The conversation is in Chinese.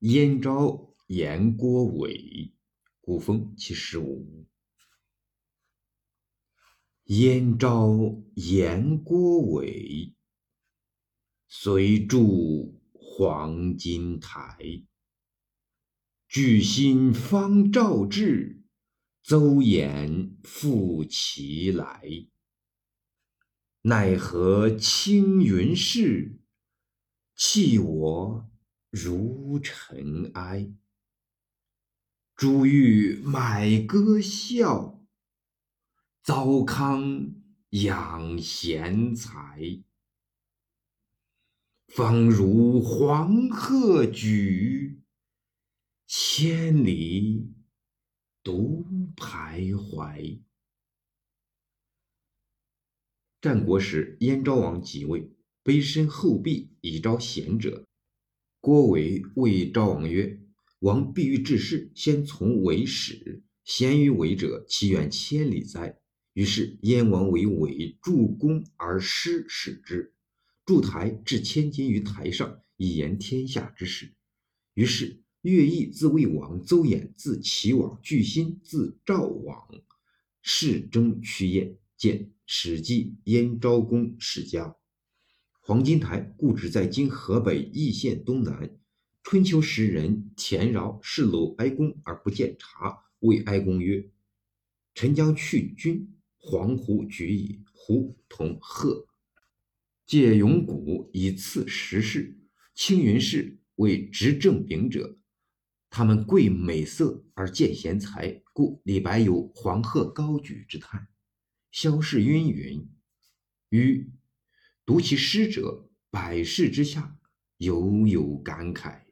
燕昭言郭伟，古风七十五。燕昭言郭伟，随筑黄金台。巨心方照至，邹衍复其来。奈何青云逝，弃我如尘埃。珠玉买歌笑，糟糠养贤才。方如黄鹤举，千里独徘徊。战国时，燕昭王即位，卑身厚壁以招贤者。郭伟谓昭王曰：“王必欲治世，先从伟始。贤于伟者，其远千里哉！”于是燕王为伟筑宫而师使之，筑台置千金于台上，以言天下之事。于是乐毅自魏王，邹衍自齐王，巨辛自赵王，世争趋燕。见《史记·燕昭公世家》。黄金台故址在今河北易县东南。春秋时人田饶视鲁哀公而不见察，谓哀公曰：“臣将去君，黄胡举矣。”胡同贺，借永谷以赐时事。青云氏为执政秉者，他们贵美色而见贤才，故李白有黄鹤高举之叹。萧氏云云，于读其诗者，百世之下，犹有感慨。